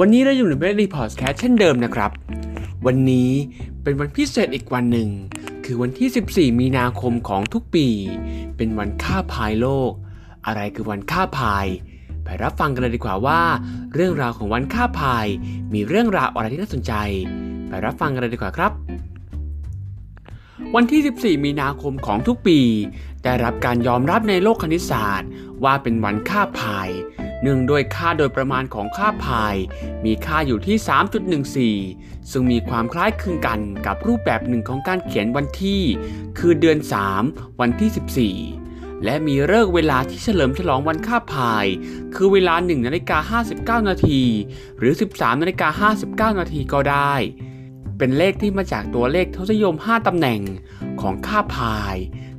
วันนี้เราอยู่ในเบรดีพอดแคสต์เช่นเดิมนะครับ วันนี้เป็นวันพิเศษอีกวันหนึ่ง คือวันที่ 14 มีนาคมของทุกปี เป็นวันฆ่าพายโลก อะไรคือวันฆ่าพาย ไปรับฟังกันเลยดีกว่าว่า เรื่องราวของวันฆ่าพาย มีเรื่องราวอะไรที่น่าสนใจ ไปรับฟังกันเลยดีกว่าครับวันที่ 14 มีนาคมของทุกปี ได้รับการยอมรับในโลกคณิตศาสตร์ ว่าเป็นวันค่าพาย เนื่องด้วยค่าโดยประมาณของค่าพาย มีค่าอยู่ที่ 3.14 ซึ่งมีความคล้ายคลึงกันกับรูปแบบหนึ่งของการเขียนวันที่ คือเดือน 3 วันที่ 14 และมีเลิกเวลาที่เฉลิมฉลองวันค่าพาย คือเวลา1นาฬิกา59 นาที หรือ 13นาฬิกา59 นาทีก็ได้ เป็นเลขที่มาจากตัวเลขทศนิยม 5ตำแหน่งของค่าพาย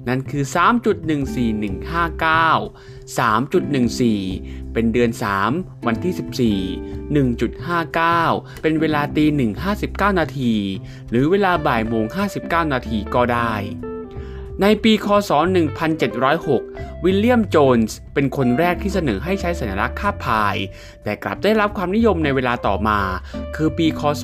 นั่นคือ 3.14159 3.14 เป็นเดือน 3 วันที่ 14 1.59 เป็นเวลาตี1 59 นาที หรือเวลาบ่ายโมง 59 นาทีก็ได้ ในปีคศ 1706 วิลเลียม โจนส์ เป็นคนแรกที่เสนอให้ใช้สัญลักษณ์ค่าพาย แต่กลับได้รับความนิยมในเวลาต่อมา คือปีคศ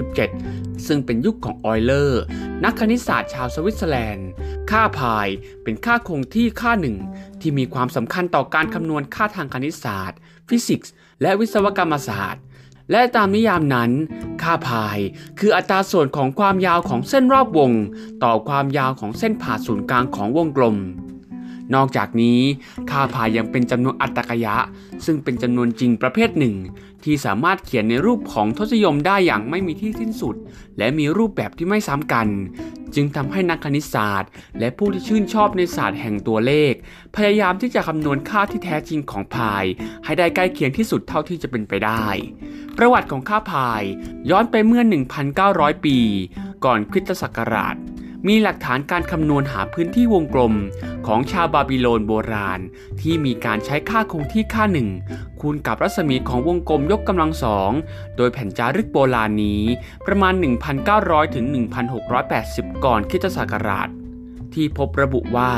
1737 ซึ่งเป็นยุคของออยเลอร์ นักคณิตศาสตร์ชาวสวิตเซอร์แลนด์ ค่าพายเป็นค่าคงที่ค่าหนึ่ง ที่มีความสำคัญต่อการคำนวณค่าทางคณิตศาสตร์ ฟิสิกส์ และวิศวกรรมศาสตร์ และตามนิยามนั้น ค่าพายคืออัตราส่วนของความยาวของเส้นรอบวง ต่อความยาวของเส้นผ่าศูนย์กลางของวงกลม นอกจากนี้ค่าพายยังเป็นจำนวนอตรรกยะ ซึ่งเป็นจำนวนจริงประเภทหนึ่ง ที่สามารถเขียนในรูปของทศนิยมได้อย่างไม่มีที่สิ้นสุด และมีรูปแบบที่ไม่ซ้ำกัน จึงทำให้นักคณิตศาสตร์ และผู้ที่ชื่นชอบในศาสตร์แห่งตัวเลข พยายามที่จะคำนวณค่าที่แท้จริงของพาย ให้ได้ใกล้เคียงที่สุดเท่าที่จะเป็นไปได้ ประวัติของค่าพายย้อนไปเมื่อ 1,900 ปี ก่อนคริสตศักราช มีหลักฐานการคำนวณหาพื้นที่วงกลมของชาวบาบิโลนโบราณ ที่มีการใช้ค่าคงที่ค่าหนึ่งคูณกับรัศมีของวงกลมยกกำลังสองโดยแผ่นจารึกโบราณนี้ ประมาณ 1,900ถึง1,680 ก่อนคริสตศักราช ที่พบระบุว่า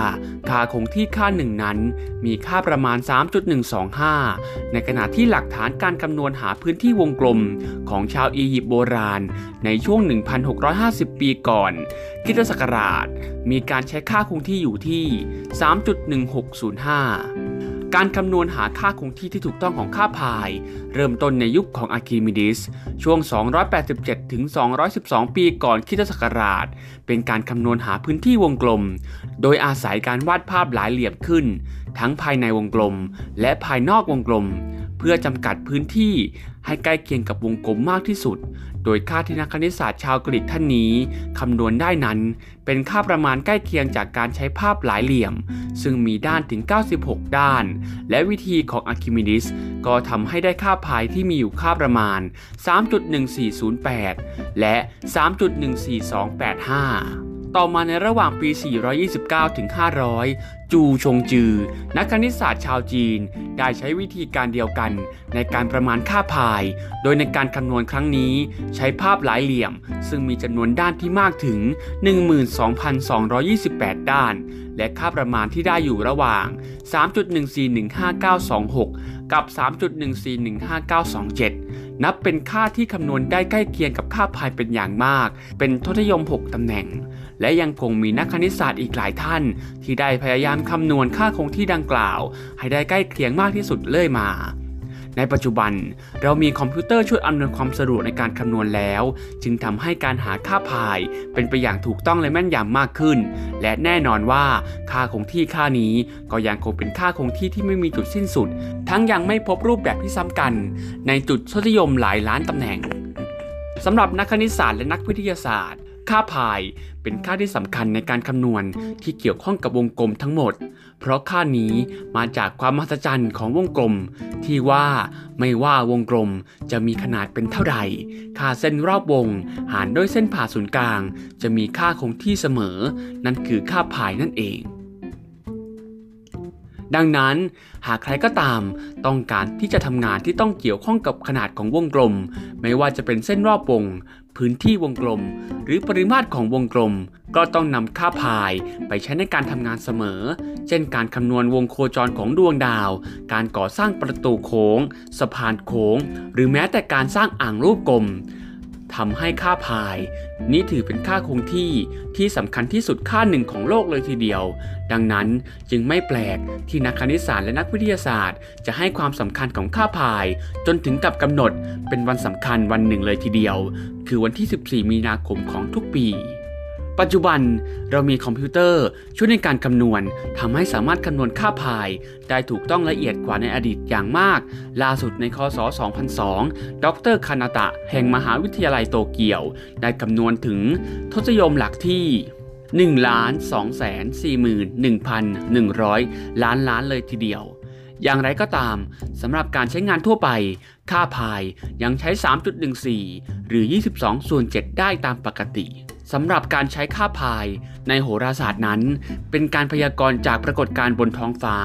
ค่าคงที่ค่าหนึ่งนั้น มีค่าประมาณ 3.125 ในขณะที่หลักฐานการคำนวณหาพื้นที่วงกลมของชาวอียิปต์โบราณ ในช่วง 1,650 ปีก่อนคริสตศักราช มีการใช้ค่าคงที่อยู่ที่ 3.1605 การคำนวณหาค่าคงที่ที่ถูกต้องของค่าพาย เริ่มต้นในยุคของอะคิมิดิสช่วง 287 ถึง 212 ปีก่อนคริสตศักราช เป็นการคำนวณหาพื้นที่วงกลม โดยอาศัยการวาดภาพหลายเหลี่ยมขึ้น ทั้งภายในวงกลม และภายนอกวงกลม เพื่อจำกัดพื้นที่ให้ใกล้เคียงกับวงกลมมากที่สุด โดยค่าที่นักคณิตศาสตร์ชาวกรีกท่านนี้คำนวณได้นั้น เป็นค่าประมาณใกล้เคียงจากการใช้ภาพหลายเหลี่ยม ซึ่งมีด้านถึง 96 ด้าน และวิธีของอะคิมิดิสก็ทำให้ได้ค่าพายที่มีอยู่ค่าประมาณ 3.1408 และ 3.14285 ต่อมาในระหว่างปี 429 ถึง 500 จูชงจือ นักคณิตศาสตร์ชาวจีน ได้ใช้วิธีการเดียวกันในการประมาณค่าพาย โดยในการคำนวณครั้งนี้ ใช้ภาพหลายเหลี่ยม ซึ่งมีจำนวนด้านที่มากถึง 12,228 ด้าน และค่าประมาณที่ได้อยู่ระหว่าง 3.1415926กับ 3.1415927 นับเป็นค่าที่คำนวณได้ใกล้เคียงกับค่าพายเป็นอย่างมาก เป็นทศนิยม 6 ตำแหน่ง และยังคงมีนักคณิตศาสตร์อีกหลายท่าน ที่ได้พยายามคำนวณค่าคงที่ดังกล่าว ให้ได้ใกล้เคียงมากที่สุดเลยมา ในปัจจุบัน เรามีคอมพิวเตอร์ช่วยอำนวยความสะดวกในการคำนวณแล้ว จึงทำให้การหาค่าพายเป็นไปอย่างถูกต้องและแม่นยำมากขึ้น และแน่นอนว่าค่าคงที่ค่านี้ก็ยังคงเป็นค่าคงที่ที่ไม่มีจุดสิ้นสุด ทั้งยังไม่พบรูปแบบที่ซ้ำกัน ในจุดทศนิยมหลายล้านตำแหน่งสำหรับนักคณิตศาสตร์และนักวิทยาศาสตร์ ค่าพาย เป็นค่าที่สำคัญในการคำนวณที่เกี่ยวข้องกับวงกลมทั้งหมด เพราะค่านี้มาจากความมหัศจรรย์ของวงกลม ที่ว่าไม่ว่าวงกลมจะมีขนาดเป็นเท่าไหร่ค่าเส้นรอบวง หารด้วยเส้นผ่าศูนย์กลาง จะมีค่าคงที่เสมอ นั่นคือค่าพายนั่นเอง ดังนั้นหากใครก็ตามต้องการที่จะทำงานที่ต้องเกี่ยวข้องกับขนาดของวงกลม ไม่ว่าจะเป็นเส้นรอบวง พื้นที่วงกลม หรือปริมาตรของวงกลม ก็ต้องนำค่าพายไปใช้ในการทำงานเสมอ เช่นการคำนวณวงโคจรของดวงดาว การก่อสร้างประตูโค้ง สะพานโค้ง หรือแม้แต่การสร้างอ่างรูปกลม ทำให้ค่าพาย นี้ถือเป็นค่าคงที่ที่สำคัญที่สุดค่าหนึ่งของโลกเลยทีเดียว ดังนั้นจึงไม่แปลกที่นักคณิตศาสตร์และนักวิทยาศาสตร์ จะให้ความสำคัญของค่าพาย จนถึงกับกำหนดเป็นวันสำคัญวันหนึ่งเลยทีเดียว คือวันที่ 14 มีนาคมของทุกปี ปัจจุบันเรามีคอมพิวเตอร์ช่วยในการคำนวณทำให้สามารถคำนวณค่าพายได้ถูกต้องละเอียดกว่าในอดีตอย่างมาก ล่าสุดในคศ 2002 ดรคานาตะแห่งมหาวิทยาลัยโตเกียว ได้คำนวณถึงทศยมหลักที่1ล้าน2แสน41,100 ล้านล้านเลยทีเดียวอย่างไรก็ตามสำหรับการใช้งานทั่วไป ค่าพายยังใช้ 3.14 หรือ 22ส่วน7ได้ตามปกติ สำหรับการใช้ค่าพายในโหราศาสตร์นั้น เป็นการพยากรณ์จากปรากฏการณ์บนท้องฟ้า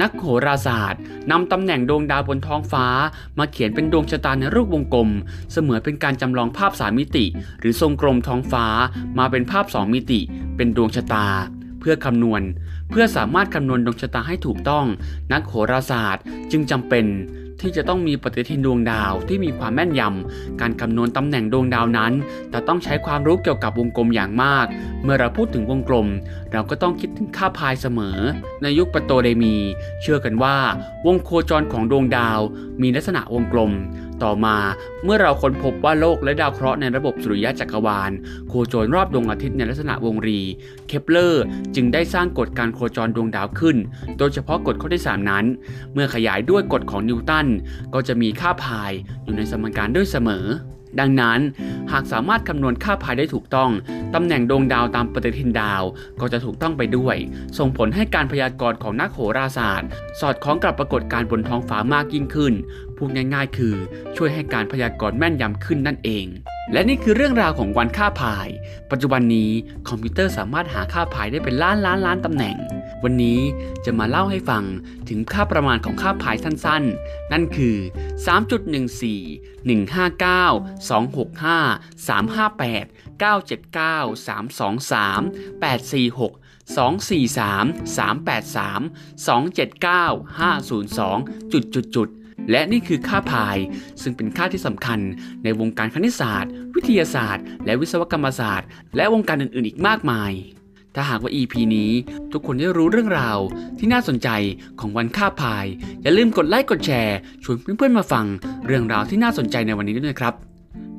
นักโหราศาสตร์นำตำแหน่งดวงดาวบนท้องฟ้า มาเขียนเป็นดวงชะตาในรูปวงกลม เสมือนเป็นการจำลองภาพสามมิติ หรือทรงกลมท้องฟ้า มาเป็นภาพสองมิติ เป็นดวงชะตา เพื่อคำนวณ เพื่อสามารถคำนวณดวงชะตาให้ถูกต้อง นักโหราศาสตร์จึงจำเป็น ที่จะต้องมีปฏิทินดวงดาวที่มีความแม่นยำ การคำนวณตำแหน่งดวงดาวนั้น จะต้องใช้ความรู้เกี่ยวกับวงกลมอย่างมาก เมื่อเราพูดถึงวงกลม เราก็ต้องคิดถึงค่าพายเสมอ ในยุคปโตเดมี เชื่อกันว่า วงโคจรของดวงดาว มีลักษณะวงกลมต่อมาเมื่อเราค้นพบว่าโลกและดาวเคราะห์ในระบบสุริยะจักรวาล โคจรรอบดวงอาทิตย์ในลักษณะวงรี เคปเลอร์จึงได้สร้างกฎการโคจรดวงดาวขึ้น โดยเฉพาะกฎข้อที่ 3 นั้น เมื่อขยายด้วยกฎของนิวตันก็จะมีค่าพายอยู่ในสมการด้วยเสมอดังนั้นหากสามารถคำนวณค่าพายได้ถูกต้อง ตำแหน่งดวงดาวตามปฏิทินดาวก็จะถูกต้องไปด้วย ส่งผลให้การพยากรณ์ของนักโหราศาสตร์ สอดคล้องกับปรากฏการณ์บนท้องฟ้ามากยิ่งขึ้นพูดง่ายๆ คือช่วยให้การพยากรณ์แม่นยำขึ้นนั่นเอง และนี่คือเรื่องราวของวันค่าพาย ปัจจุบันนี้คอมพิวเตอร์สามารถหาค่าพายได้เป็นล้านล้านล้านตำแหน่ง วันนี้จะมาเล่าให้ฟังถึงค่าประมาณของค่าพายสั้นๆ นั่นคือ 3.14 159 265 358 979 323 846 243 383 279 502 จุดจุดจุด และนี่คือค่าพาย ซึ่งเป็นค่าที่สำคัญในวงการคณิตศาสตร์ วิทยาศาสตร์ และวิศวกรรมศาสตร์ และวงการอื่นๆ อีกมากมาย ถ้าหากว่า EP นี้ทุกคนได้รู้เรื่องราว ที่น่าสนใจของวันค่าพาย อย่าลืมกดไลค์กดแชร์ชวนเพื่อนๆมาฟัง เรื่องราวที่น่าสนใจในวันนี้ด้วยนะครับ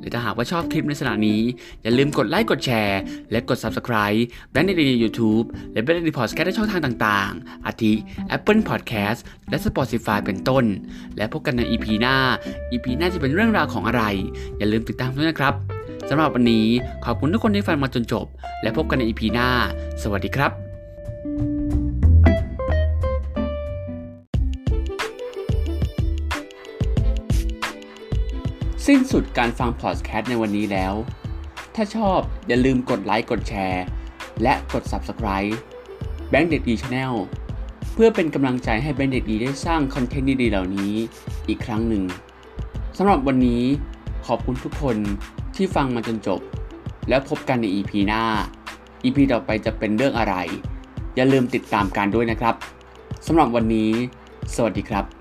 และถ้าหากว่าชอบคลิปในสถานี้ อย่าลืมกดไลค์กดแชร์ และกด Subscribe แบงค์ในใน YouTube และแบงค์ในพอดแคสต์ในช่องทางต่างๆ อาทิ Apple Podcast และ Spotify เป็นต้น และพบกันใน EP หน้า EP หน้าจะเป็นเรื่องราวของอะไร อย่าลืมติดตามด้วยนะครับสำหรับวันนี้ขอบคุณทุกคนที่ฟังมาจนจบ และพบกันใน EP หน้า สวัสดีครับ สิ้นสุดการฟังพอดแคสต์ในวันนี้แล้ว ถ้าชอบอย่าลืมกดไลค์กดแชร์ และกด Subscribe แบงค์เด็กดี channel เพื่อเป็นกำลังใจให้แบงค์เด็กดีได้สร้างคอนเทนต์ดีๆเหล่านี้อีกครั้งหนึ่งสำหรับวันนี้ขอบคุณทุกคนที่ฟังมาจนจบ แล้วพบกันใน EP หน้า EP ต่อไปจะเป็นเรื่องอะไร อย่าลืมติดตามกันด้วยนะครับสำหรับวันนี้ สวัสดีครับ